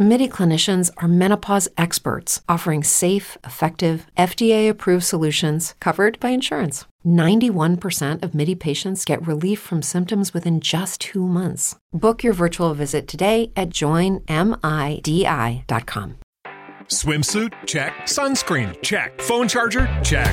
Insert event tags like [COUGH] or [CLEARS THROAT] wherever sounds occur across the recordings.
MIDI clinicians are menopause experts offering safe, effective, FDA approved solutions covered by insurance. 91% of MIDI patients get relief from symptoms within just two months. Book your virtual visit today at joinmidi.com. Swimsuit? Check. Sunscreen? Check. Phone charger? Check.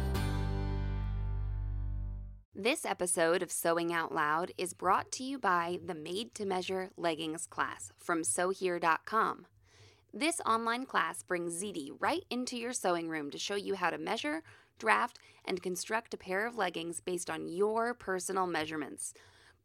This episode of Sewing Out Loud is brought to you by the Made to Measure Leggings class from SewHere.com. This online class brings ZD right into your sewing room to show you how to measure, draft, and construct a pair of leggings based on your personal measurements.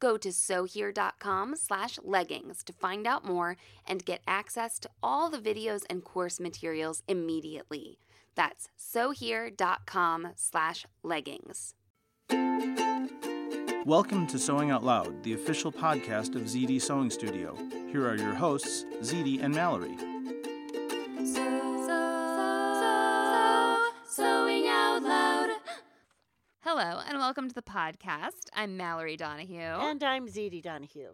Go to SewHere.com slash leggings to find out more and get access to all the videos and course materials immediately. That's SewHere.com slash leggings. Welcome to Sewing Out Loud, the official podcast of ZD Sewing Studio. Here are your hosts, ZD and Mallory. Sewing Out Loud. Hello, and welcome to the podcast. I'm Mallory Donahue. And I'm ZD Donahue.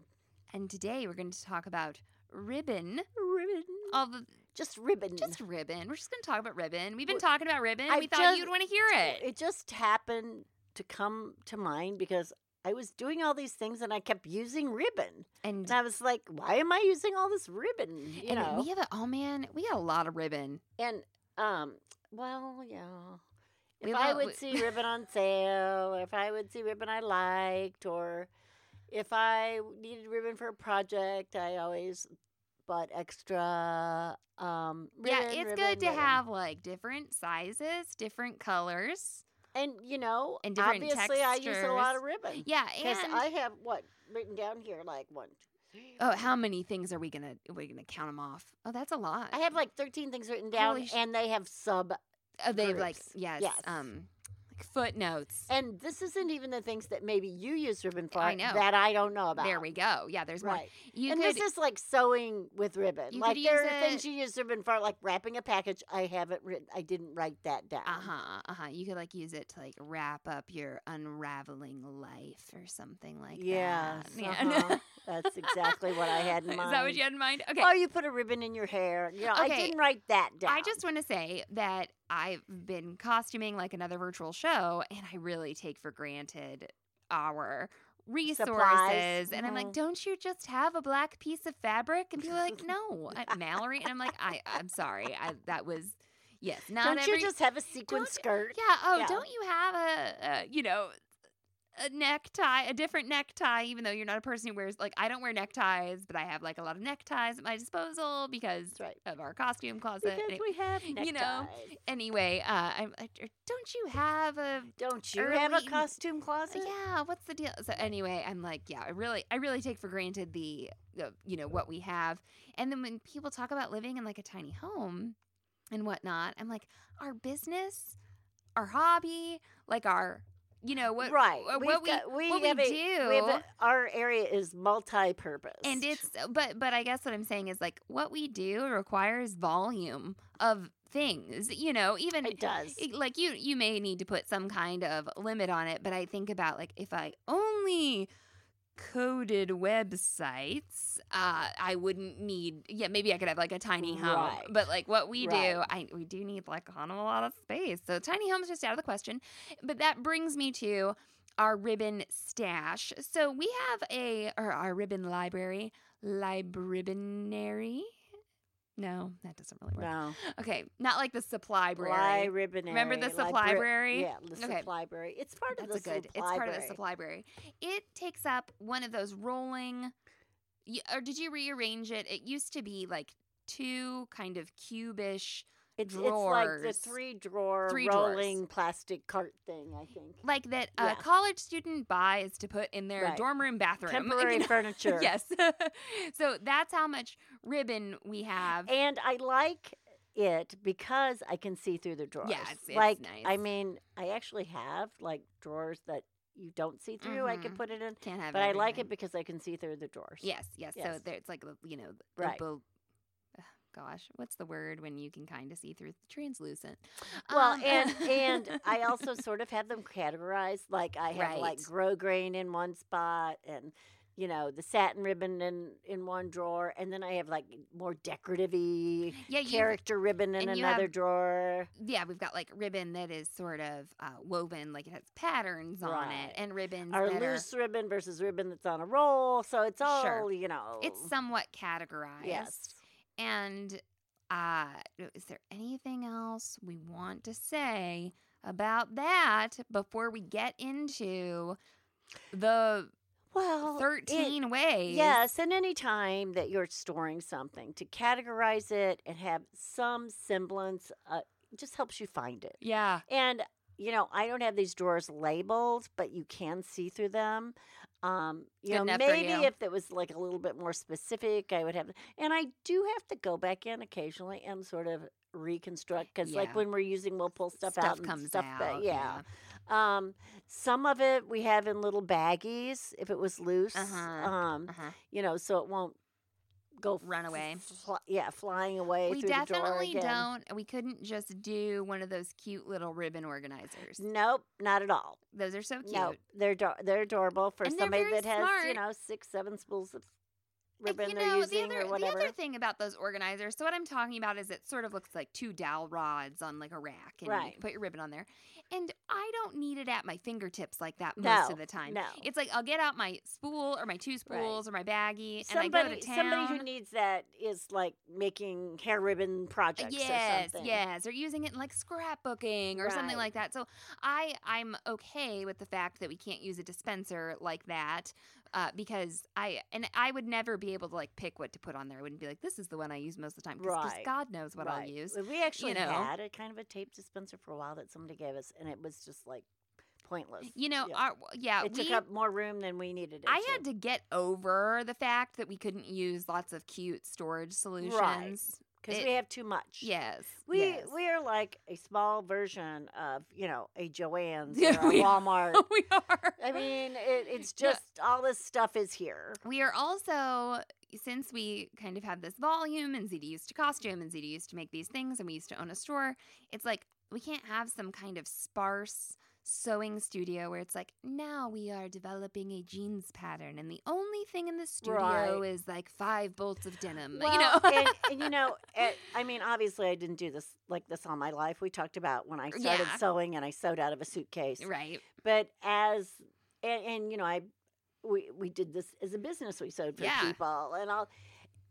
And today we're going to talk about ribbon. Ribbon. All the Just ribbon. just ribbon. We're just going to talk about ribbon. We've been Well, talking about ribbon. I've we thought just- you'd want to hear it. It just happened to come to mind because I was doing all these things and I kept using ribbon. And, And I was like, why am I using all this ribbon? You and know. we have a oh man, we got a lot of ribbon. and um, well, yeah. We If have I would we- see ribbon on sale, or if I would see ribbon I liked, or if I needed ribbon for a project, I always bought extra. Um, yeah, it's ribbon, good to ribbon. have like different sizes, different colors. And you know, And different obviously, I use a lot of ribbon. Yeah, because I have what written down here, like one. oh, how many things are we gonna are we gonna count them off? Oh, that's a lot. I have like thirteen things written down, sh- and they have sub. Oh, they have like yes, Yes. um, footnotes. And this isn't even the things that maybe you use ribbon for. I know. that I don't know about. There we go. Yeah, there's more. Right. You and could this is like sewing with ribbon. like there are things you use ribbon for, like wrapping a package. I haven't written. I didn't write that down. Uh huh. Uh huh. You could like use it to like wrap up your unraveling life or something like Yes. that. uh-huh. [LAUGHS] That's exactly what I had in mind. Is that what you had in mind? Okay. Or you put a ribbon in your hair. You know, I didn't write that down. I just want to say that I've been costuming like another virtual show, and I really take for granted our resources. Supplies. And I'm like, don't you just have a black piece of fabric? And people are like, no, [LAUGHS] I- Mallory. And I'm like, I, I'm sorry. I, that was, yes, not Don't every. you just have a sequin skirt? yeah. Oh, Yeah. don't you have a, a, you know, a necktie, a different necktie, even though you're not a person who wears like I don't wear neckties, but I have like a lot of neckties at my disposal because right. of our costume closet. Because Any- we have neckties. you know, anyway, uh, I'm, I, er, don't you have a Don't you have a costume uh, closet? yeah? What's the deal? So anyway, I'm like, yeah, I really, I really take for granted the, the, you know, what we have. And then when people talk about living in like a tiny home and whatnot, I'm like, our business, our hobby, like our, you know, what, right. uh, We've what we, got- we, what we a- do. we a- our area is multi-purpose. and it's but but i guess what i'm saying is like what we do requires volume of things you know even it does. like you you may need to put some kind of limit on it but i think about like if i only coded websites uh i wouldn't need yeah maybe i could have like a tiny home Right. but like what we do i we do need like of a lot of space. So tiny home's just out of the question but that brings me to our ribbon stash. So we have a or our ribbon library libribonary no that doesn't really work no. okay not like the supply library ribbon. Remember the supply library? Yeah, the Okay. supply library. It's part That's of the good. It's part of the supply library. It takes up one of those rolling. Or did you rearrange it? It used to be like two kind of cubish It's drawers. it's like the three drawer Three drawers. rolling plastic cart thing. I think like that a Yeah. college student buys to put in their Right. dorm room bathroom. [LAUGHS] you temporary know? furniture. [LAUGHS] yes. [LAUGHS] so that's how much ribbon we have. and I like it because I can see through the drawers. it's- it's like I nice. mean, I actually have like drawers that you don't see through. I can Mhm. put it in, Can't have but I like it because I can see through the drawers. Yes, yes. So there, it's like you know, the Right. Gosh, what's the word when you can kind of see through? the Translucent. Well, Um, and and [LAUGHS] I also sort of have them categorized. Like I have like Right. grosgrain in one spot, and you know the satin ribbon in in one drawer, and then I have like more decorative Yeah, character ribbon in another have- drawer. yeah, we've got like ribbon that is sort of uh, woven, like it has patterns on it, and ribbons Our that loose ribbon versus ribbon that's on a roll, so it's all Sure. you know. it's somewhat categorized. yes. And uh, is there anything else we want to say about that before we get into the Well, it- 13 ways? Yes, and any time that you're storing something, to categorize it and have some semblance, uh, just helps you find it. Yeah. And you know, I don't have these drawers labeled, but you can see through them. Um, you Good know, maybe you. if it was like a little bit more specific, I would have. And I do have to go back in occasionally and sort of reconstruct because, like when we're using, we'll pull stuff, Stuff out and comes stuff out, yeah. Um, some of it we have in little baggies if it was loose. Uh-huh, Um, Uh-huh. you know, so it won't go Run away. fly- yeah, flying away. We through the drawer definitely don't. We couldn't just do one of those cute little ribbon organizers. Nope, not at all. Those are so cute. No, they're do- they're adorable for And somebody that has you know six, seven spools of ribbon you they're know, using the other, or whatever. The other thing about those organizers, so what I'm talking about is it sort of looks like two dowel rods on like a rack, and you put your ribbon on there. And I don't need it at my fingertips like that most No, of the time. no. It's like I'll get out my spool or my two spools or my baggie, and I somebody, go to town. somebody who needs that is like making hair ribbon projects yes, or something. yes, or using it in like scrapbooking or something like that. So I I'm okay with the fact that we can't use a dispenser like that uh, because I and I would never be able to like pick what to put on there. I wouldn't be like this is the one I use most of the time because Right. God knows what I'll Right. use. We actually know. had a kind of a tape dispenser for a while that somebody gave us, and it was just like pointless. You know, Yeah. our, yeah, it we, took up more room than we needed it. I had to get over the fact that we couldn't use lots of cute storage solutions. Because we have too much. Yes, We yes. we are like a small version of you know a Joann's Yeah, [LAUGHS] or a we are. Walmart. [LAUGHS] we are. I mean, it, it's [LAUGHS] Yeah. just all this stuff is here. We are also, since we kind of have this volume and ZD used to costume and ZD used to make these things and we used to own a store, it's like we can't have some kind of sparse sewing studio where it's like, now we are developing a jeans pattern and the only thing in the studio Right. is like five bolts of denim. Well, you know? and, and you know, [LAUGHS] eh, I mean, obviously, I didn't do this like this all my life. We talked about when I started Yeah. sewing and I sewed out of a suitcase. right. But as and, and you know, I we we did this as a business. We sewed for Yeah. people and all,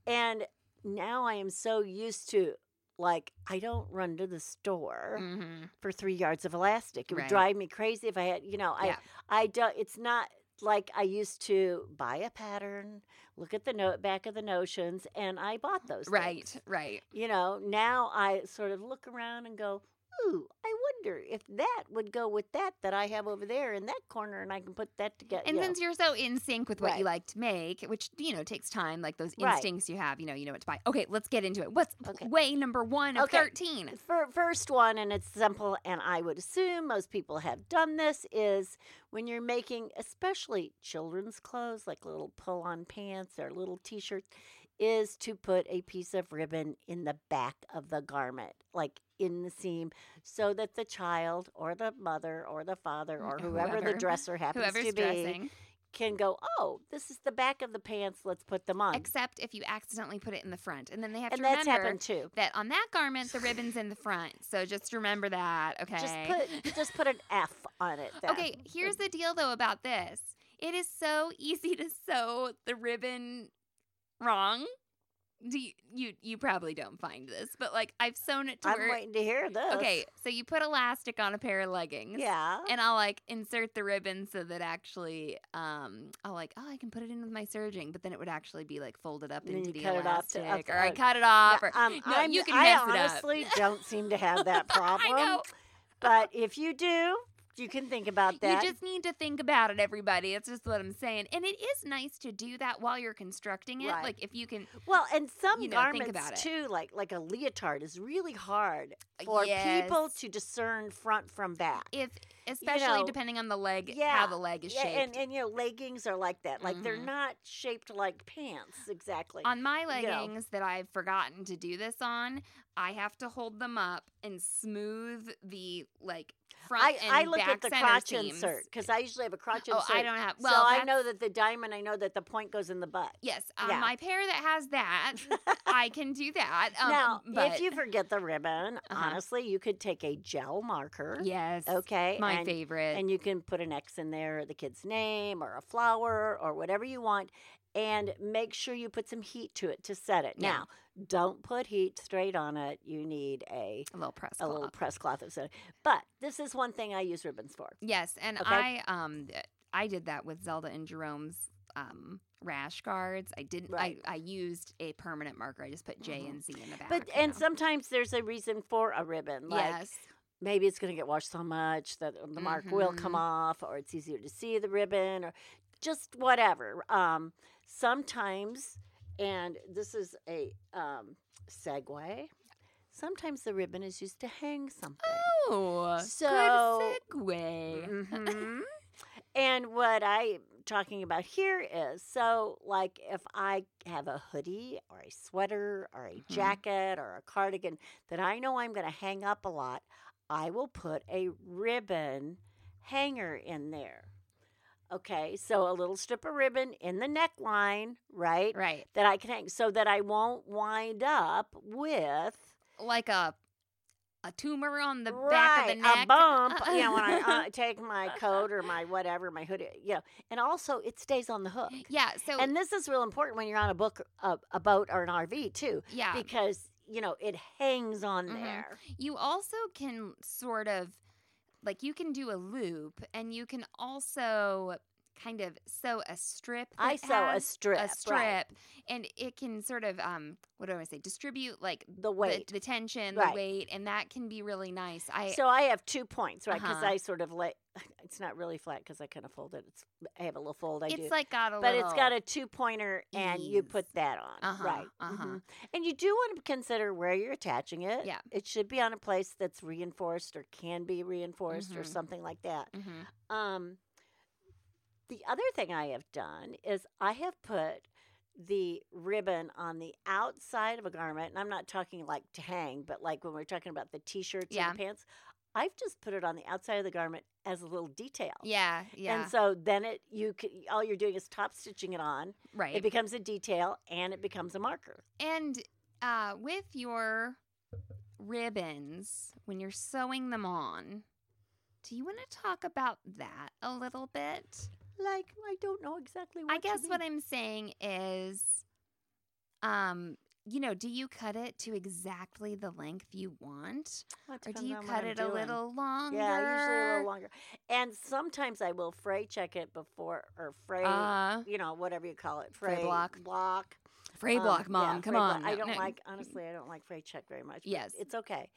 and now I am so used to like I don't run to the store hmm for three yards of elastic. It would Right. drive me crazy if I had, you know, Yeah. I I do. It's not like I used to buy a pattern, look at the note back of the notions, and I bought those. Right, things. right. You know, now I sort of look around and go, ooh, I wonder if that would go with that that I have over there in that corner, and I can put that together. And you know. since you're so in sync with what you like to make, which you know takes time, like those Right. instincts you have, you know, you know what to buy. Okay, let's get into it. What's Okay. way number one of Okay. thirteen? First one, and it's simple, and I would assume most people have done this, is when you're making, especially children's clothes, like little pull on pants or little t shirts, is to put a piece of ribbon in the back of the garment, like in the seam, so that the child or the mother or the father mm, or [LAUGHS] whoever, the dresser [LAUGHS] happens to be dressing, can go, oh, this is the back of the pants, let's put them on. except if you accidentally put it in the front, and then they have and to that's remember happened too. that on that garment the [LAUGHS] ribbon's in the front. So just remember that. Okay. Just put just put an F on it. then. Okay, here's the deal though about this. It is so easy to sew the ribbon wrong. do you, you you probably don't find this, but like I've sewn it to I'm where waiting to hear this. Okay, so you put elastic on a pair of leggings. Yeah. And I'll like insert the ribbon so that actually um I'll like, oh I can put it in with my serging, but then it would actually be like folded up And into the cut it off to- elastic. up- or I cut it off Yeah, or um, no, I'm- you can I mess it up. honestly [LAUGHS] don't seem to have that problem. I. But if you do, you can think about that. You just need to think about it, everybody. It's just what I'm saying. And it is nice to do that while you're constructing it. Right. Like if you can well, and some you know, garments too, like like a leotard, is really hard for people to discern front from back. if especially know, depending on the leg yeah, how the leg is yeah, shaped. and and you know leggings are like that. Like they're Mhm. not shaped like pants exactly. on my you know. leggings that I've forgotten to do this on, I have to hold them up and smooth the like front I, and I look at the crotch seams. insert because I usually have a crotch Oh, insert. I don't have. so Well, I know that the diamond. I know that the point goes in the butt. Yes, um, Yeah. my pair that has that, [LAUGHS] I can do that. Um, now, but if you forget the ribbon, Uh-huh. honestly, you could take a gel marker. yes, Okay. my and, favorite. And you can put an X in there, the kid's name, or a flower, or whatever you want, and make sure you put some heat to it to set it. Yeah. Now, don't put heat straight on it. You need a a little press a little press cloth of soda. But this is one thing I use ribbons for. Yes, and Okay. I um I did that with Zelda and Jerome's um rash guards. I didn't. Right. I I used a permanent marker. I just put J Mhm. and Z in the back. But and know. sometimes there's a reason for a ribbon. Like yes, maybe it's going to get washed so much that the mark will come Mhm. off or it's easier to see the ribbon or just whatever um, sometimes and this is a um, segue sometimes the ribbon is used to hang something oh, So- good segue. Mhm. [LAUGHS] and what i'm talking about here is so like if i have a hoodie or a sweater or a Mhm. jacket or a cardigan that i know i'm going to hang up a lot i will put a ribbon hanger in there okay so a little strip of ribbon in the neckline right right, that i can hang so that i won't wind up with like a a tumor on the back of the neck. A bump, [LAUGHS] you know, when I uh, take my coat or my whatever, my hoodie, you know, and also it stays on the hook. yeah. So And this is real important when you're on a book, a, a boat, or an RV too, yeah, because you know it hangs on Mhm. there. You also can sort of like you can do a loop and you can also kind of sew a strip. I sew a strip, A right. strip, and it can sort of um, what do I say? Distribute like The weight. the, the tension, Right. the weight, and that can be really nice. I so I have two points, right? Because Uh-huh. I sort of lay. [LAUGHS] It's not really flat because I kind of fold it. It's I have a little fold. I it's do. like got a but it's got a two pointer, and you put that on, Uh-huh, right? uh-huh. mhm. And you do want to consider where you're attaching it. Yeah. it should be on a place that's reinforced or can be reinforced or Mhm. something like that. Mhm. Um, the other thing I have done is I have put the ribbon on the outside of a garment, and I'm not talking like to hang, but like when we're talking about the t-shirts Yeah. and the pants, I've just put it on the outside of the garment as a little detail. Yeah, yeah, And so then it you can, all you're doing is top stitching it on. right. It becomes a detail and it becomes a marker. And uh, with your ribbons, when you're sewing them on, do you want to talk about that a little bit? Like I don't know exactly what I guess what. I'm saying is, um, you know, do you cut it to exactly the length you want, Well, or do you cut it a little longer? Yeah, usually a little longer. And sometimes I will fray check it before or fray, Uh, you know, whatever you call it, Fray fray, block. block. fray Um, block, yeah, mom. Come on. block. I don't no. like [CLEARS THROAT] honestly. I don't like fray check very much. Yes. it's okay.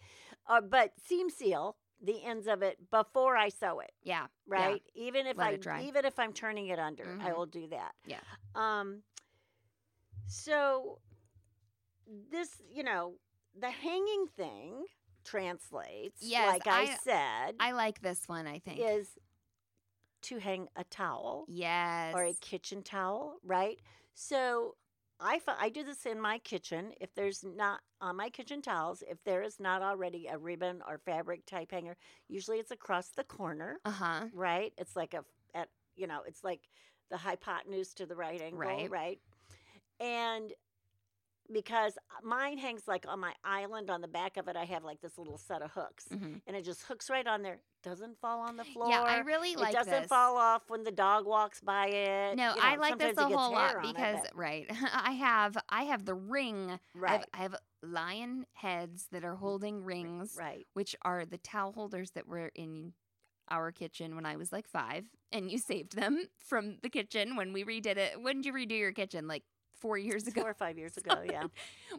Uh, but seam seal the ends of it before I sew it. Yeah. Right. Even if Let I even if I'm turning it under, I Mhm. will do that. Yeah. Um. So this, you know, the hanging thing translates. Yes, like I, I- said, I like this one. I think. is to hang a towel yes. or a kitchen towel, right? So I I do this in my kitchen. If there's not on my kitchen towels, if there is not already a ribbon or fabric type hanger, usually it's across the corner, Uh huh. right? It's like a, at you know, it's like the hypotenuse to the right angle, Right. right? And because mine hangs like on my island. On the back of it, I have like this little set of hooks, Mhm. and it just hooks right on there. Doesn't fall on the floor. Yeah, I really it like it. doesn't this. fall off when the dog walks by it. No, You I like this a whole lot on it, because [LAUGHS] right, [LAUGHS] I have I have the ring. I have, right, I have lion heads that are holding rings, right. which are the towel holders that were in our kitchen when I was like five, and you saved them [LAUGHS] from the kitchen when we redid it. When did you redo your kitchen? Like four years ago. Four or five years [LAUGHS] ago, yeah.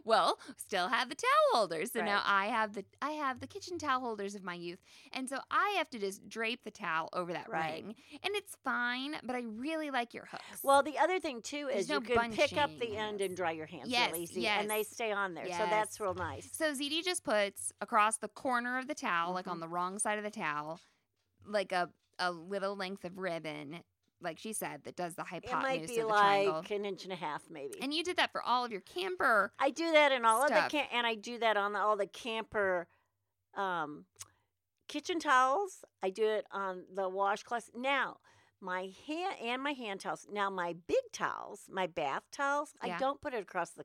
well, still have the towel holders. So now I have the I have the kitchen towel holders of my youth. And so I have to just drape the towel over that Right. ring. And it's fine, but I really like your hooks. Well, the other thing too There's is no you can pick up the end and dry your hands Yes, real easy, and they stay on there. So that's real nice. So ZD just puts across the corner of the towel, like Mm-hmm. on the wrong side of the towel, like a a little length of ribbon, like she said, that does the It hypotenuse might be of the triangle. like an inch and a half, maybe. And you did that for all of your camper. I do that in all of the cam- and I do that on all the camper um, kitchen towels. I do it on the washcloths. Now, my hand and my hand towels. Now, my big towels, my bath towels, Yeah. I don't put it across the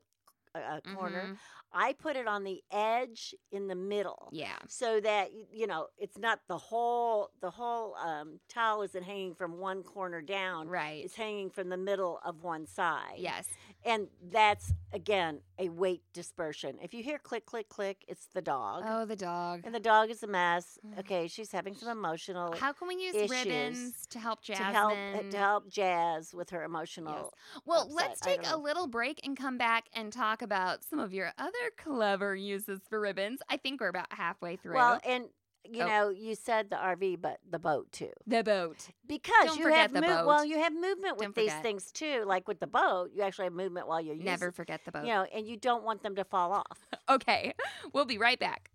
uh, uh, corner. Mhm. I put it on the edge in the middle. Yeah. So that you know, it's not the whole the whole um, towel isn't hanging from one corner down. Right. It's hanging from the middle of one side. Yes. And that's again a weight dispersion. If you hear click, click, click, it's the dog. Oh, the dog. And the dog is a mess. Okay, she's having some emotional How can we use issues ribbons to help to Jasmine? help uh, to help Jazz with her emotional. Yes. Well, upset. let's take a little break and come back and talk about some of your other clever uses for ribbons. I think we're about halfway through. Well, and you Oh. know, you said the RV, but the boat too. the boat. Because Don't you have the mov- well, you have movement with Don't these forget. things too. Like with the boat, you actually have movement while you're using. Never forget the boat. You know, and you don't want them to fall off. [LAUGHS] Okay, we'll be right back.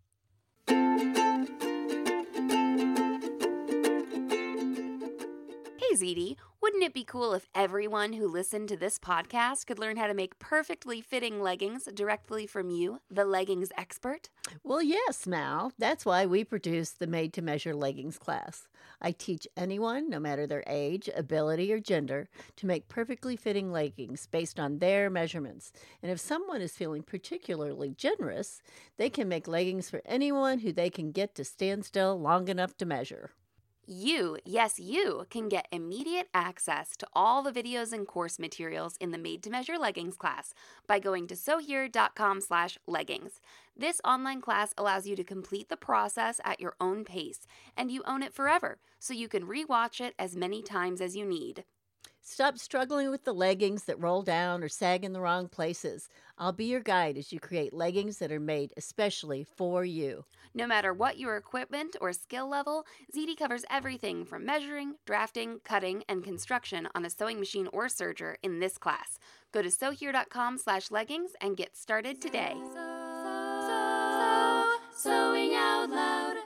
Hey ZD, wouldn't it be cool if everyone who listened to this podcast could learn how to make perfectly fitting leggings directly from you, the leggings expert? Well, yes, Mal. That's why we produce the Made to Measure Leggings class. I teach anyone, no matter their age, ability, or gender, to make perfectly fitting leggings based on their measurements. And if someone is feeling particularly generous, they can make leggings for anyone who they can get to stand still long enough to measure. You, yes, you, can get immediate access to all the videos and course materials in the Made to Measure Leggings class by going to sewhere.com slash leggings. This online class allows you to complete the process at your own pace, and you own it forever, so you can rewatch it as many times as you need. Stop struggling with the leggings that roll down or sag in the wrong places. I'll be your guide as you create leggings that are made especially for you. No matter what your equipment or skill level, ZD covers everything from measuring, drafting, cutting, and construction on a sewing machine or serger in this class. Go to sewhere.com slash leggings and get started today. Sewing out loud.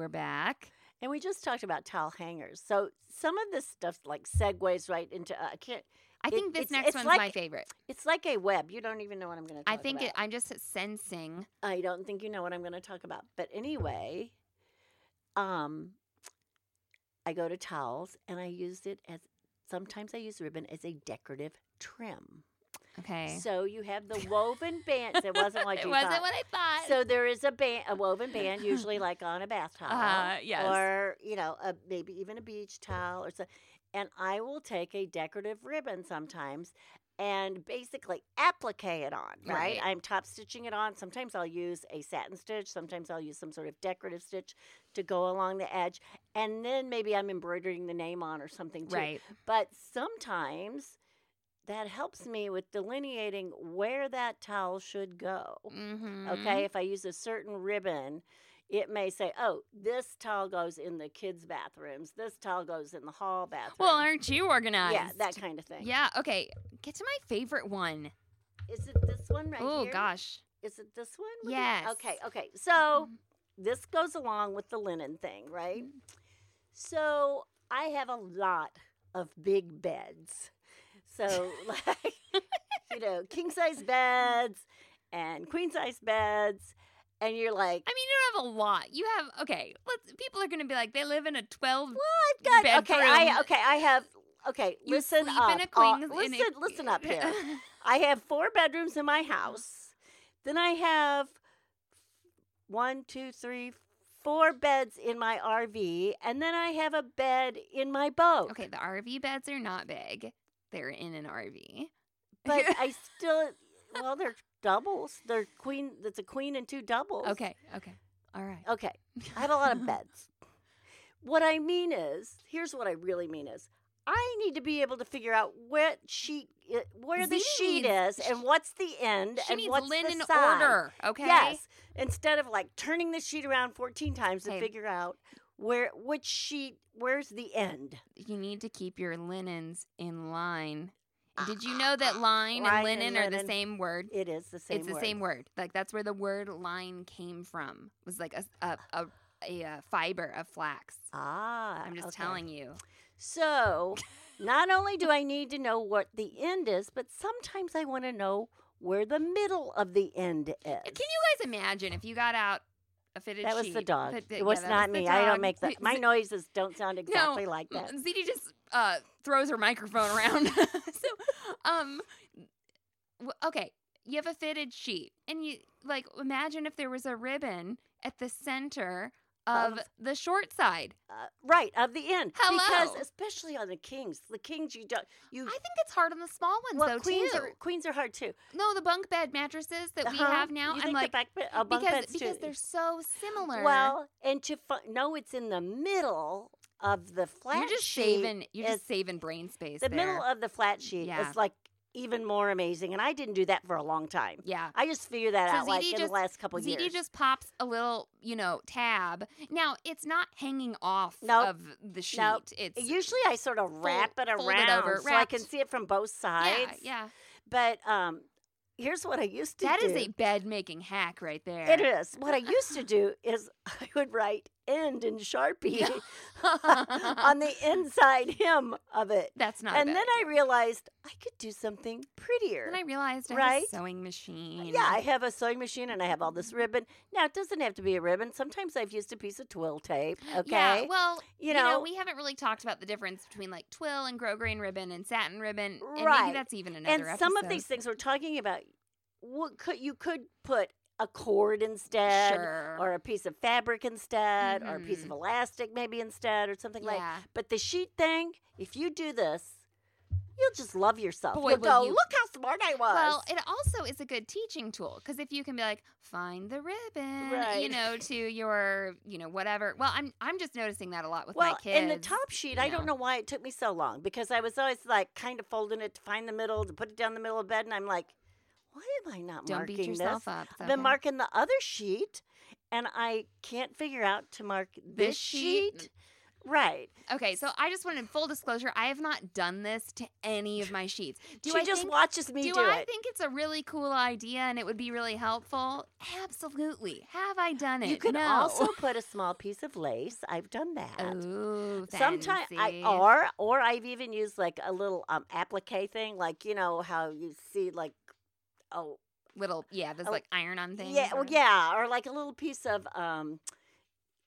we're back. And we just talked about towel hangers. So some of this stuff like segues right into uh, I can't I It- think this it's- next it's one's like- my favorite. It's like a web. You don't even know what I'm going to I think it, I'm just sensing. I don't think you know what I'm going to talk about. But anyway, um, I go to towels and I use it as sometimes I use ribbon as a decorative trim. Okay. So you have the woven bands. It wasn't what [LAUGHS] it you wasn't thought. what I thought. So there is a band, a woven band, usually like on a bath towel, Uh, yes. or you know, a, maybe even a beach towel or so. And I will take a decorative ribbon sometimes and basically applique it on. Right? Right. I'm top stitching it on. Sometimes I'll use a satin stitch. Sometimes I'll use some sort of decorative stitch to go along the edge, and then maybe I'm embroidering the name on or something too. right. But sometimes that helps me with delineating where that towel should go. Mm-hmm. Okay, if I use a certain ribbon, it may say, "Oh, this towel goes in the kids' bathrooms. This towel goes in the hall bathroom." Well, aren't you organized? yeah, that kind of thing. Yeah. Okay. Get to my favorite one. Is it this one right here? Oh gosh. Is it this one? Yes. Okay. Okay. So this goes along with the linen thing, right? So I have a lot of big beds. So [LAUGHS] like you know, king size beds and queen size beds, and you're like, I mean, you don't have a lot. You have okay. Let's. People are gonna be like, they live in a twelve. Well, I've got okay. I okay. I have okay. You listen sleep up. in a uh, queen. in listen, a- listen up here. [LAUGHS] I have four bedrooms in my house. Then I have one, two, three, four beds in my RV, and then I have a bed in my boat. okay, the RV beds are not big. They're in an RV. but I still, [LAUGHS] well, they're doubles. They're queen. That's a queen and two doubles. Okay. Okay. All right. Okay. [LAUGHS] I have a lot of beds. What I mean is, here's what I really mean is, I need to be able to figure out what sheet, i- where the sheet is, and what's the end, She and needs what's linen the side. order. Okay. Yes. Instead of like turning the sheet around 14 times to figure out where which sheet, where's the end. You need to keep your linens in line. Did you know that line, [LAUGHS] Line and and linen are the same word? It is the same. Word. It's the word. same word. Like that's where the word line came from. It Was like a a a, a, uh fiber of flax. Ah, I'm just okay. telling you. So, [LAUGHS] not only do I need to know what the end is, but sometimes I want to know where the middle of the end is. Can you guys imagine if you got out a fitted That was the dog. it was that not the me. I don't make that. My Z- noises don't sound exactly no, like that. ZD just uh, throws her microphone around. [LAUGHS] so, um, w- okay, you have a fitted sheet, and you like imagine if there was a ribbon at the center of Of- the short side. Uh, right of the end. Hello. Because especially on the kings, the kings you don't you. I think it's hard on the small ones well, though queens too. are queens are hard too. no, the bunk bed mattresses that we Uh-huh. have now. You I'm think like the back bed, uh, because because too. they're so similar. well, and to fi- know it's in the middle of the flat you're just sheet saving you're just saving brain space. the there. middle of the flat sheet Yeah. is like even more amazing, and I didn't do that for a long time. yeah. I just figured that So out like ZD in the last couple ZD years. ZD just pops a little, you know, tab. Now it's not hanging off Nope. of the sheet. Nope. It's Usually I sort of wrap it fold it around over, so I can see it from both sides. yeah. yeah. But um, here's what I used to That do. is a bed making hack right there. It is. What I used to do is [LAUGHS] I would write end in Sharpie [LAUGHS] on the [LAUGHS] inside hem of it. That's not. and then I realized I could do something prettier. Then I realized I have Right? a sewing machine. yeah, I have a sewing machine and I have all this ribbon. Now, it doesn't have to be a ribbon. Sometimes I've used a piece of twill tape. Okay. Yeah, well, You you, know- know, we haven't really talked about the difference between like twill and grosgrain ribbon and satin ribbon, and Right. maybe that's even another. and some of these things we're talking about, what could you could put a cord instead, Sure. or a piece of fabric instead, or a piece of Mhm. elastic maybe instead, or something like. Yeah. But the sheet thing, if you do this, you'll just love yourself. Boy, you'll go, you- look how smart I was. Well, it also is a good teaching tool because if you can be like, find the ribbon, Right. you know, to your, you know, whatever. Well, I'm I'm just noticing that a lot with well, my kids. and the top sheet, I don't know. know why it took me so long because I was always like kind of folding it to find the middle, to put it down the middle of bed, and I'm like, why am I not Don't marking beat yourself this? up. I've been okay. marking the other sheet, and I can't figure out to mark this, This sheet? sheet Right. Okay, so I just wanted full disclosure. I have not done this to any of my sheets. Do she I just think, watches me do, it. do, I it. think it's a really cool idea and it would be really helpful? Absolutely. Have I done it? you can no. also put a small piece of lace. I've done that. Ooh, Sometimes I or or I've even used like a little um applique thing, like you know how you see like oh little yeah, there's Oh, like iron on things. yeah well or- yeah or like a little piece of um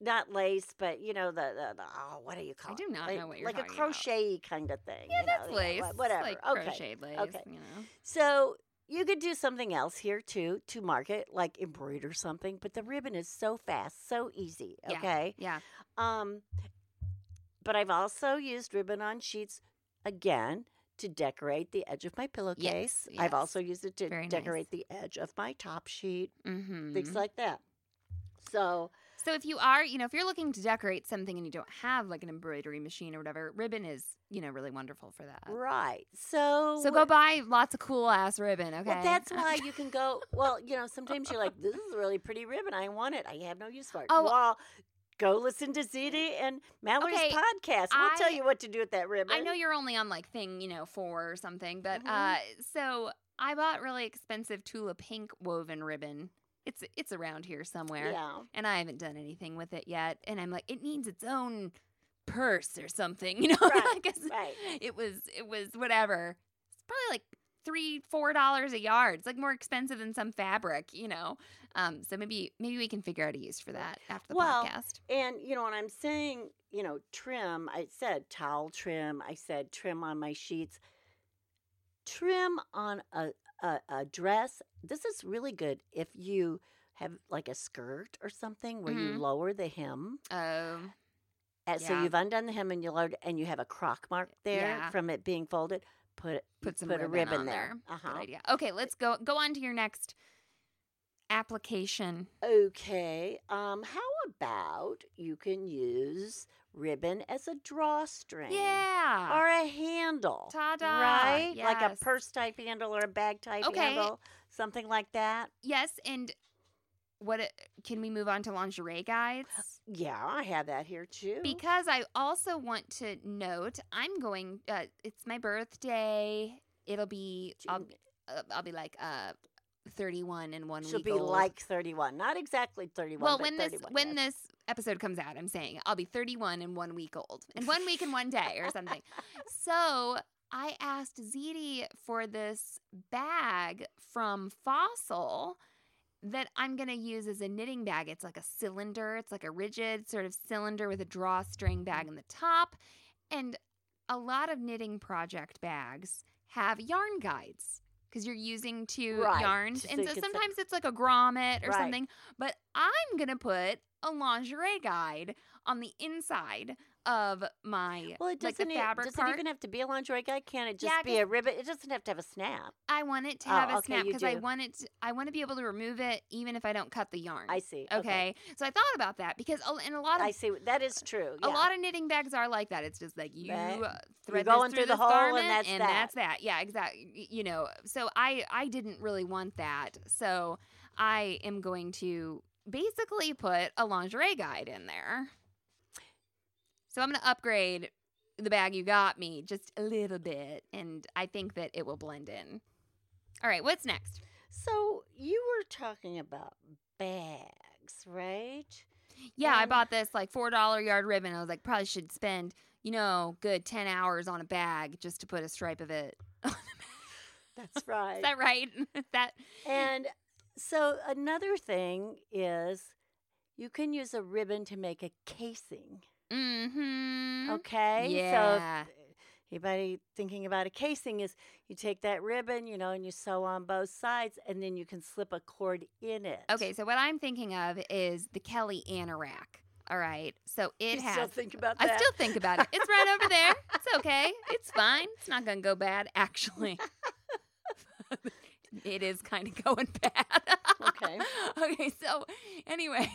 not lace but you know the, the, the oh what do you call I do not like, know what you're like a about. crochet kind of thing Yeah, you know, that's yeah, lace. It's whatever like okay crocheted lace. okay You know. so you could do something else here too to market like embroider something but the ribbon is so fast so easy Yeah. okay Yeah. um, but I've also used ribbon on sheets again to decorate the edge of my pillowcase. yes. I've also used it to Very nice. decorate the edge of my top sheet, Mm-hmm. things like that. So, So if you are, you know, if you're looking to decorate something and you don't have like an embroidery machine or whatever, ribbon is, you know, really wonderful for that. right. So, So go buy lots of cool ass ribbon, okay? Well, that's why [LAUGHS] you can go. Well, you know, sometimes you're like, this is a really pretty ribbon. I want it. I have no use for it. Oh. Well, go listen to ZD and Mallory's Okay, podcast. We'll tell you what to do with that ribbon. I know you're only on like thing, you know, four or something, but Mhm. uh so I bought really expensive Tula pink woven ribbon. It's it's around here somewhere. Yeah. And I haven't done anything with it yet. And I'm like, it needs its own purse or something, [LAUGHS] you know? Right, [LAUGHS] right. it was it was whatever. It's probably like three, four dollars a yard. It's like more expensive than some fabric, you know. Um, so maybe maybe we can figure out a use for that after the Well, podcast. And you know, when I'm saying, you know, trim, I said towel trim, I said trim on my sheets. Trim on a, a, a dress. This is really good if you have like a skirt or something where you Mhm. lower the hem. Um And so you've undone the hem and you lowered and you have a crock mark there Yeah. from it being folded. Put put some put ribbon a ribbon on there. there. Uh-huh. Good idea. Okay, let's go go on to your next application. Okay. Um, how about you can use ribbon as a drawstring? Yeah. Or a handle. Ta-da. Right? Like a purse type handle or a bag type Okay. handle. Something like that. yes, and what can we move on to lingerie guides? Yeah, I have that here too. Because I also want to note I'm going uh, it's my birthday. It'll be I'll, uh, I'll be like uh 31 in one She'll week be old. like 31. Not exactly 31. well, when this 31, when yes. this episode comes out, I'm saying I'll be 31 in one week old, in one week and one day or something. [LAUGHS] so I asked ZD for this bag from Fossil that I'm gonna use as a knitting bag. It's like a cylinder. It's like a rigid sort of cylinder with a drawstring bag in the top, and a lot of knitting project bags have yarn guides because you're using two Right, yarns, and so sometimes it's like a grommet or Right. something. But I'm gonna put a lingerie guide on the inside of my Well, it like doesn't, the e- fabric does part. it even have to be a lingerie guide? Can it just Yeah, be a ribbon? It doesn't have to have a snap. I want it to Oh, have a okay, snap because I want it. To, I want to be able to remove it even if I don't cut the yarn. I see. Okay. So I thought about that because in a lot of I see. That is true. a lot of knitting bags are like that. It's just like you Right. uh, thread going this through the hole and that's and that. that's that. Yeah, exactly. You know, so I I didn't really want that. So I am going to basically put a lingerie guide in there. So I'm going to upgrade the bag you got me just a little bit, and I think that it will blend in. All right, what's next? So you were talking about bags, right? Yeah, I bought this like four dollar yard ribbon. I was like, probably should spend you know good ten hours on a bag just to put a stripe of it. [LAUGHS] That's right. [LAUGHS] Is that right? [LAUGHS] That and so another thing is you can use a ribbon to make a casing. Mm-hmm. Okay. Yeah. So anybody thinking about a casing is you take that ribbon, you know, and you sew on both sides, and then you can slip a cord in it. Okay, so what I'm thinking of is the Kelly anorak. All right, so it you has. still think about I still think about it. It's right over there. It's [LAUGHS] okay. It's fine. It's not gonna go bad. Actually, [LAUGHS] it is kind of going [LAUGHS] bad. Okay. okay. So anyway,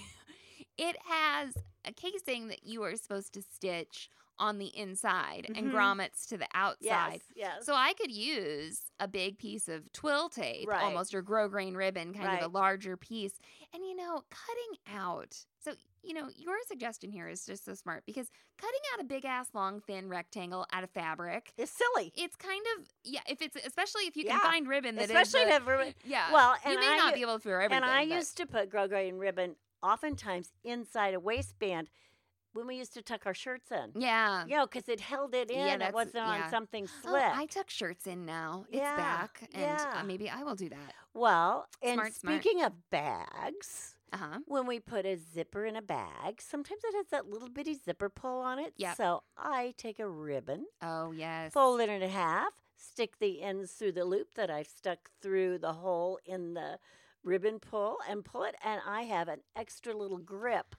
it has a casing that you are supposed to stitch on the inside and Mhm. grommets to the outside. Yes, yes. So I could use a big piece of twill tape, Right. almost or grosgrain ribbon, kind of a larger piece. And you know, cutting out. So you know, your suggestion here is just so smart because cutting out a big ass, long, thin rectangle out of fabric. it's silly. It's kind of yeah. If it's especially if you can Yeah. find ribbon that is Especially the- if everyone- [LAUGHS] yeah. Well, you may I not be able to for everything. and I but- used to put grosgrain ribbon oftentimes inside a waistband when we used to tuck our shirts in. yeah. You know, because it held it in. Yeah, it wasn't yeah. on something Oh, slick. I tuck shirts in now. It's Yeah, back, and uh, yeah. maybe I will do that. well, and Smart, smart. speaking of bags, Uh huh. when we put a zipper in a bag, sometimes it has that little bitty zipper pull on it. Yep. So I take a ribbon, Oh yes. fold it in half, stick the ends through the loop that I've stuck through the hole in the ribbon pull, and pull it, and I have an extra little grip.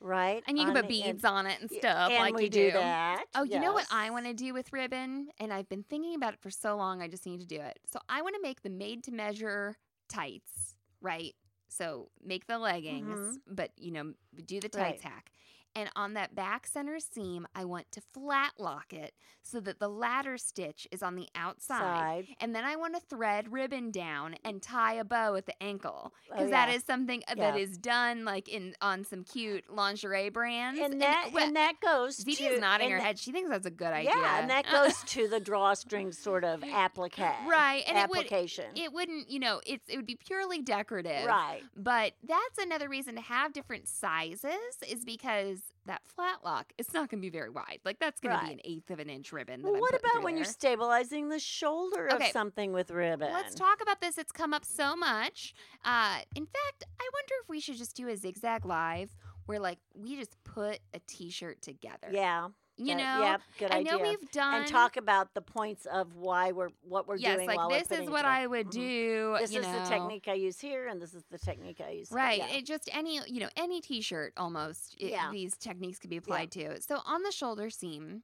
Right, And you can put the end. beads on it and stuff and like we you do do. that. Oh, you know what I want to do with ribbon? And I've been thinking about it for so long, I just need to do it. So I want to make the made to measure tights, right? So make the leggings, mm-hmm. but you know, do the tights Right. hack. And on that back center seam, I want to flat lock it so that the ladder stitch is on the outside. Side. And then I want to thread ribbon down and tie a bow at the ankle Oh, because that yeah. is something uh, Yeah. that is done like in on some cute lingerie brands. and that wh- and that goes ZD to is nodding her tha- head. She thinks that's a good idea. Yeah, and that [LAUGHS] goes to the drawstring sort of applique. right. And application. it would it wouldn't you know it's it would be purely decorative. right. But that's another reason to have different sizes is because that flat lock it's not going to be very wide. Like that's going to be an eighth of an inch ribbon. Well, what about when you're stabilizing the shoulder Okay. of something with ribbon? Let's talk about this. It's come up so much. Uh, in fact, I wonder if we should just do a zigzag live where like we just put a t-shirt together. Yeah. You that- know, yeah, good I idea. know we've done and talk about the points of why we're what we're yes, doing like this is what. I would Mhm. do. This you is the technique I use here, and this is the technique I use. Right. Yeah. It just any you know any t-shirt almost it- Yeah. these techniques could be applied to. So on the shoulder seam,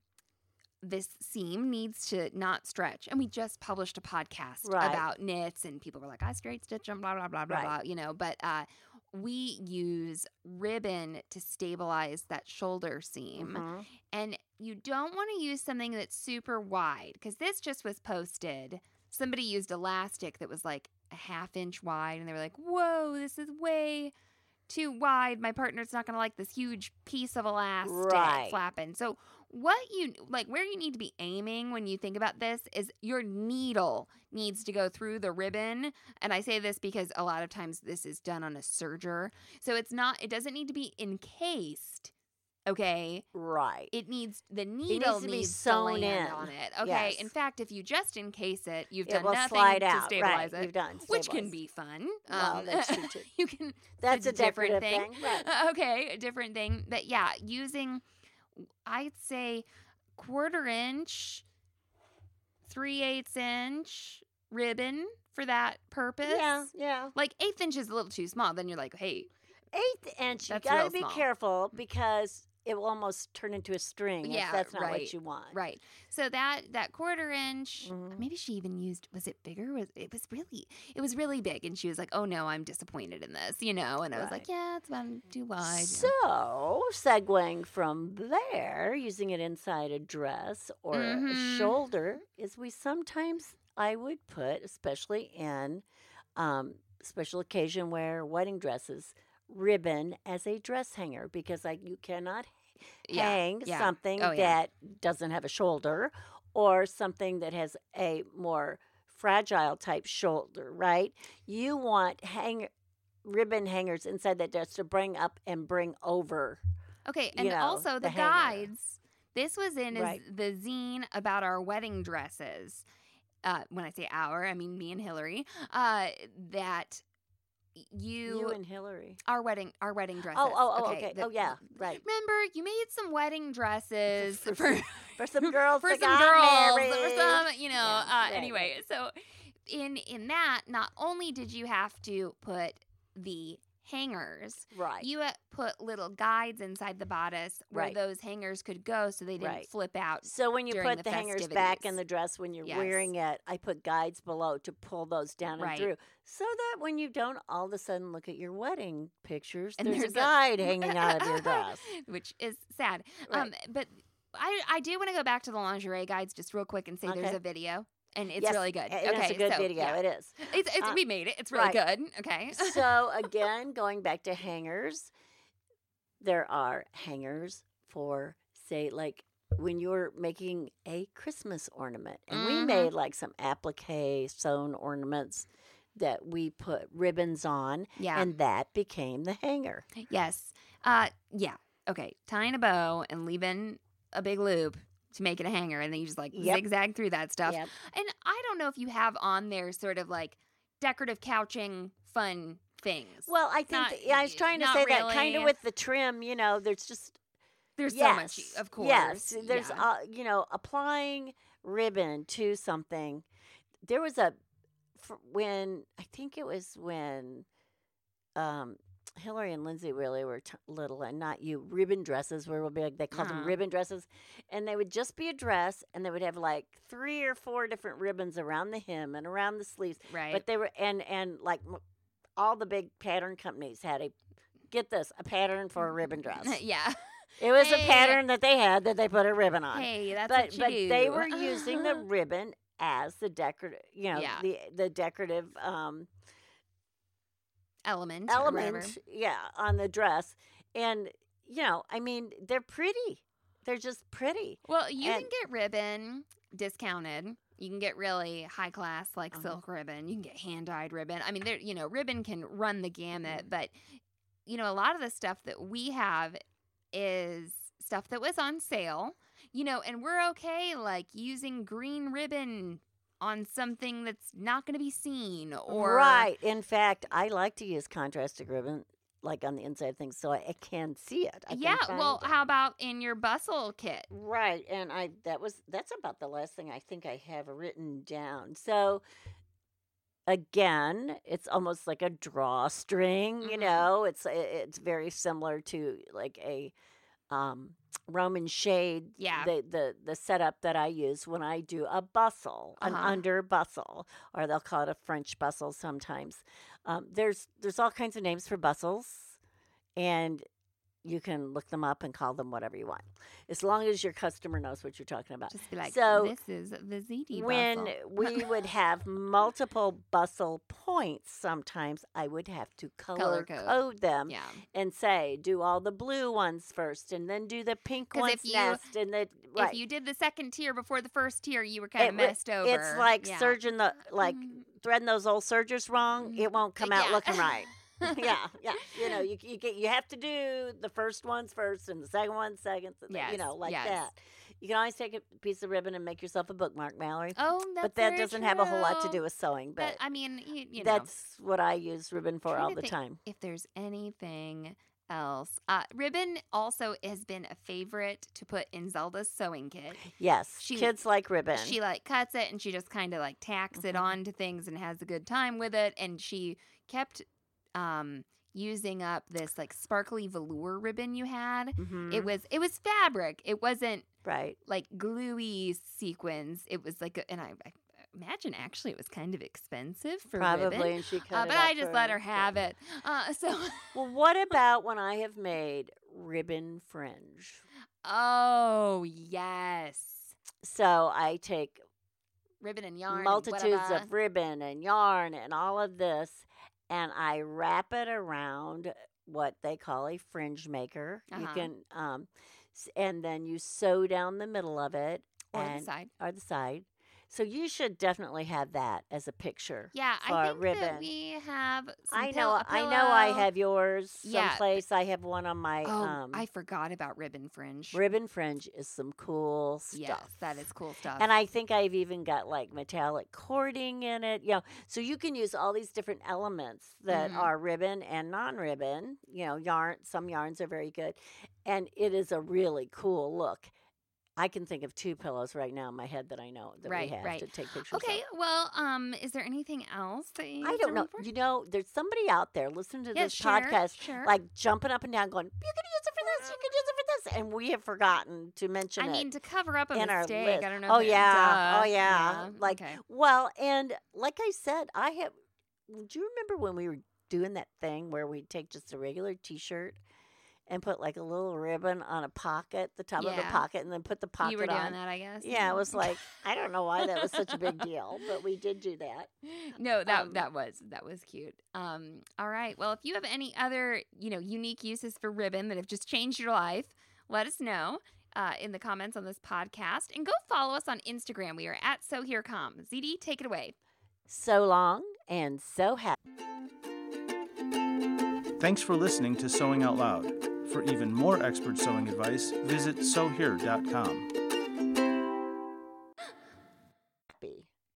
this seam needs to not stretch. And we just published a podcast Right. about knits, and people were like, "I straight stitch them," blah blah blah blah Right. blah. You know, but uh, we use ribbon to stabilize that shoulder seam. Mhm. And you don't want to use something that's super wide because this just was posted. Somebody used elastic that was like a half inch wide, and they were like, whoa, this is way too wide. My partner's not going to like this huge piece of elastic Right. flapping. So, what you like, where you need to be aiming when you think about this is your needle needs to go through the ribbon. And I say this because a lot of times this is done on a serger. So, it's not, it doesn't need to be encased. Okay, Right. it needs the needle it needs to be needs sewn land in. on it. Okay. In fact, if you just encase it, you've it done nothing slide to out. stabilize right. it, You've done. which can be fun. Well, Um, that's true, too. [LAUGHS] you can. That's a different decorative thing. Right. [LAUGHS] Okay, a different thing. But yeah, using, I'd say, quarter inch, three eighths inch ribbon for that purpose. Yeah. Yeah. Like eighth inch is a little too small. Then you're like, hey, Eighth inch. You That's got real to be small. careful mm. because it will almost turn into a string. if Yeah, that's not right, what you want. Right. So that that quarter inch, Mhm. maybe she even used was it bigger? Was it was really it was really big and she was like, "Oh no, I'm disappointed in this," you know, and I was like, "Yeah, it's about too wide." So, segueing from there, using it inside a dress or Mhm. a shoulder, is we sometimes I would put, especially in um, special occasion wear, wedding dresses, ribbon as a dress hanger because like you cannot Yeah, hang yeah. something Oh, yeah. that doesn't have a shoulder or something that has a more fragile type shoulder, right? You want hang ribbon hangers inside that dress to bring up and bring over. Okay, and know, also the the, guides. This was in is Right. the zine about our wedding dresses. Uh, when I say our, I mean me and Hillary. Uh, that you, You and Hillary. our wedding our wedding dresses. Oh, oh, oh, okay. the- oh, yeah, right. Remember, you made some wedding dresses [LAUGHS] For for, some- For some girls for some girls, married. for some, you know. Yeah, uh, right, anyway, so in in that, not only did you have to put the hangers, Right. you uh, put little guides inside the bodice where Right. those hangers could go, so they didn't Right. flip out. So when you put the the, hangers back in the dress when you're Yes. wearing it, I put guides below to pull those down Right. and through, so that when you don't all of a sudden look at your wedding pictures, And there's, there's a a- guide [LAUGHS] hanging out of your dress. [LAUGHS] which is sad. Um, but I I do want to go back to the lingerie guides just real quick and say there's a video and it's Yes, really good. and okay, it's a good so, video. yeah. It is. It's, it's Uh, we made it. It's really right. good. Okay. so [LAUGHS] again, going back to hangers, there are hangers for say like when you're making a Christmas ornament, and we Mhm. made like some applique sewn ornaments that we put ribbons on, yeah. and that became the hanger. yes. Uh. Yeah. Okay. Tying a bow and leaving a big loop to make it a hanger, and then you just like Yep. zigzag through that stuff. Yep. And I don't know if you have on there sort of like decorative couching fun things. Well, I think Not- that- yeah, I was trying to say that kind of with the trim. You know, there's just there's yes, so much, of course. Yes, there's yeah. uh, you know applying ribbon to something. There was a when I think it was when um, Hillary and Lindsay really were t- little, and not you. Ribbon dresses were big. They called them Uh-huh. ribbon dresses, and they would just be a dress, and they would have like three or four different ribbons around the hem and around the sleeves. right. But they were and and like m- all the big pattern companies had a get this a pattern for a ribbon [LAUGHS] dress. yeah. It was a pattern that they had that they put a ribbon on. Hey, that's but what you but do. they were using the [LAUGHS] ribbon as the decorative, you know, Yeah. the the decorative um, element. element, yeah, on the dress. And you know, I mean, they're pretty. They're just pretty. Well, you And- can get ribbon discounted. You can get really high class like Uh-huh. silk ribbon. You can get hand dyed ribbon. I mean, there you know, ribbon can run the gamut, but you know, a lot of the stuff that we have is stuff that was on sale. You know, and we're okay like using green ribbon on something that's not going to be seen or right. In fact, I like to use contrasted ribbon, like on the inside of things, so I, I can see it. I yeah, well, it. how about in your bustle kit? Right, and I that was that's about the last thing I think I have written down. So again, it's almost like a drawstring, you Mhm. know. It's it's very similar to like a um Roman shade. Yeah. The the the setup that I use when I do a bustle, an Uh-huh. under bustle, or they'll call it a French bustle sometimes. Um, there's there's all kinds of names for bustles, and you can look them up and call them whatever you want, as long as your customer knows what you're talking about. Just be like, So, this is the ZD when we would [LAUGHS] have multiple bustle points, sometimes I would have to color, code. code them yeah. and say, do all the blue ones first, and then do the pink ones if you- next, and the right. If you did the second tier before the first tier, you were kind of messed over. It's like yeah. surgeon the like Mm, threading those old sergers wrong. It won't come out yeah. looking right. [LAUGHS] yeah, yeah. You know, you you get you have to do the first ones first and the second one second. you know, like yes. that. You can always take a piece of ribbon and make yourself a bookmark, Mallory. Oh, that's but that doesn't have a whole lot to do with sewing. But, But, I mean, you, you know, that's what I use ribbon for all the time. if there's anything else, uh, ribbon also has been a favorite to put in Zelda's sewing kit. Yes, she- kids like ribbon. She like cuts it and she just kind of like tacks it Mhm. onto things and has a good time with it. And she kept um, using up this like sparkly velour ribbon you had. Mhm. It was it was fabric. It wasn't right. like gluey sequins. It was like, a, and I, I imagine actually it was kind of expensive for Probably, ribbon. and she cut Uh, but I just let her have it. Uh, so, Well, what [LAUGHS] about when I have made ribbon fringe? oh yes, So I take ribbon and yarn, multitudes of ribbon and yarn and all of this, and I wrap it around what they call a fringe maker. You Uh-huh. can, um, s- and then you sew down the middle of it or the and side. or the side. So you should definitely have that as a picture. Yeah, I think ribbon. that we have. Some I pill- know. a I know. I have yours Yeah. someplace. I have one on my Oh, um, I forgot about ribbon fringe. ribbon fringe. Is some cool stuff. Yes, that is cool stuff. And I think I've even got like metallic cording in it. You know, so you can use all these different elements that Mhm. are ribbon and non-ribbon. You know, yarn. Some yarns are very good, and it is a really cool look. I can think of two pillows right now in my head that I know that Right, we have right. to take pictures. Of. Okay, of. well, um, is there anything else that you I don't know. for? You know, there's somebody out there listening to Yeah, this sure, podcast, sure. like jumping up and down, going, "You can use it for this. You can use it for this," and we have forgotten to mention I mean, to cover up a in our mistake. list. I don't know. Oh yeah, oh yeah. Like okay. well, and like I said, I have. Do you remember when we were doing that thing where we'd take just a regular T-shirt and put like a little ribbon on a pocket, the top of the Yeah. pocket, and then put the pocket you were doing on. that, I guess. Yeah, it was like I don't know why that was such a big deal, but we did do that. [LAUGHS] no, that Um, that was that was cute. Um, all right. Well, if you have any other you know unique uses for ribbon that have just changed your life, let us know uh, in the comments on this podcast, and go follow us on Instagram. We are at So Here Come. ZD, take it away. So long and so happy. Thanks for listening to Sewing Out Loud. For even more expert sewing advice, visit sewhere.com.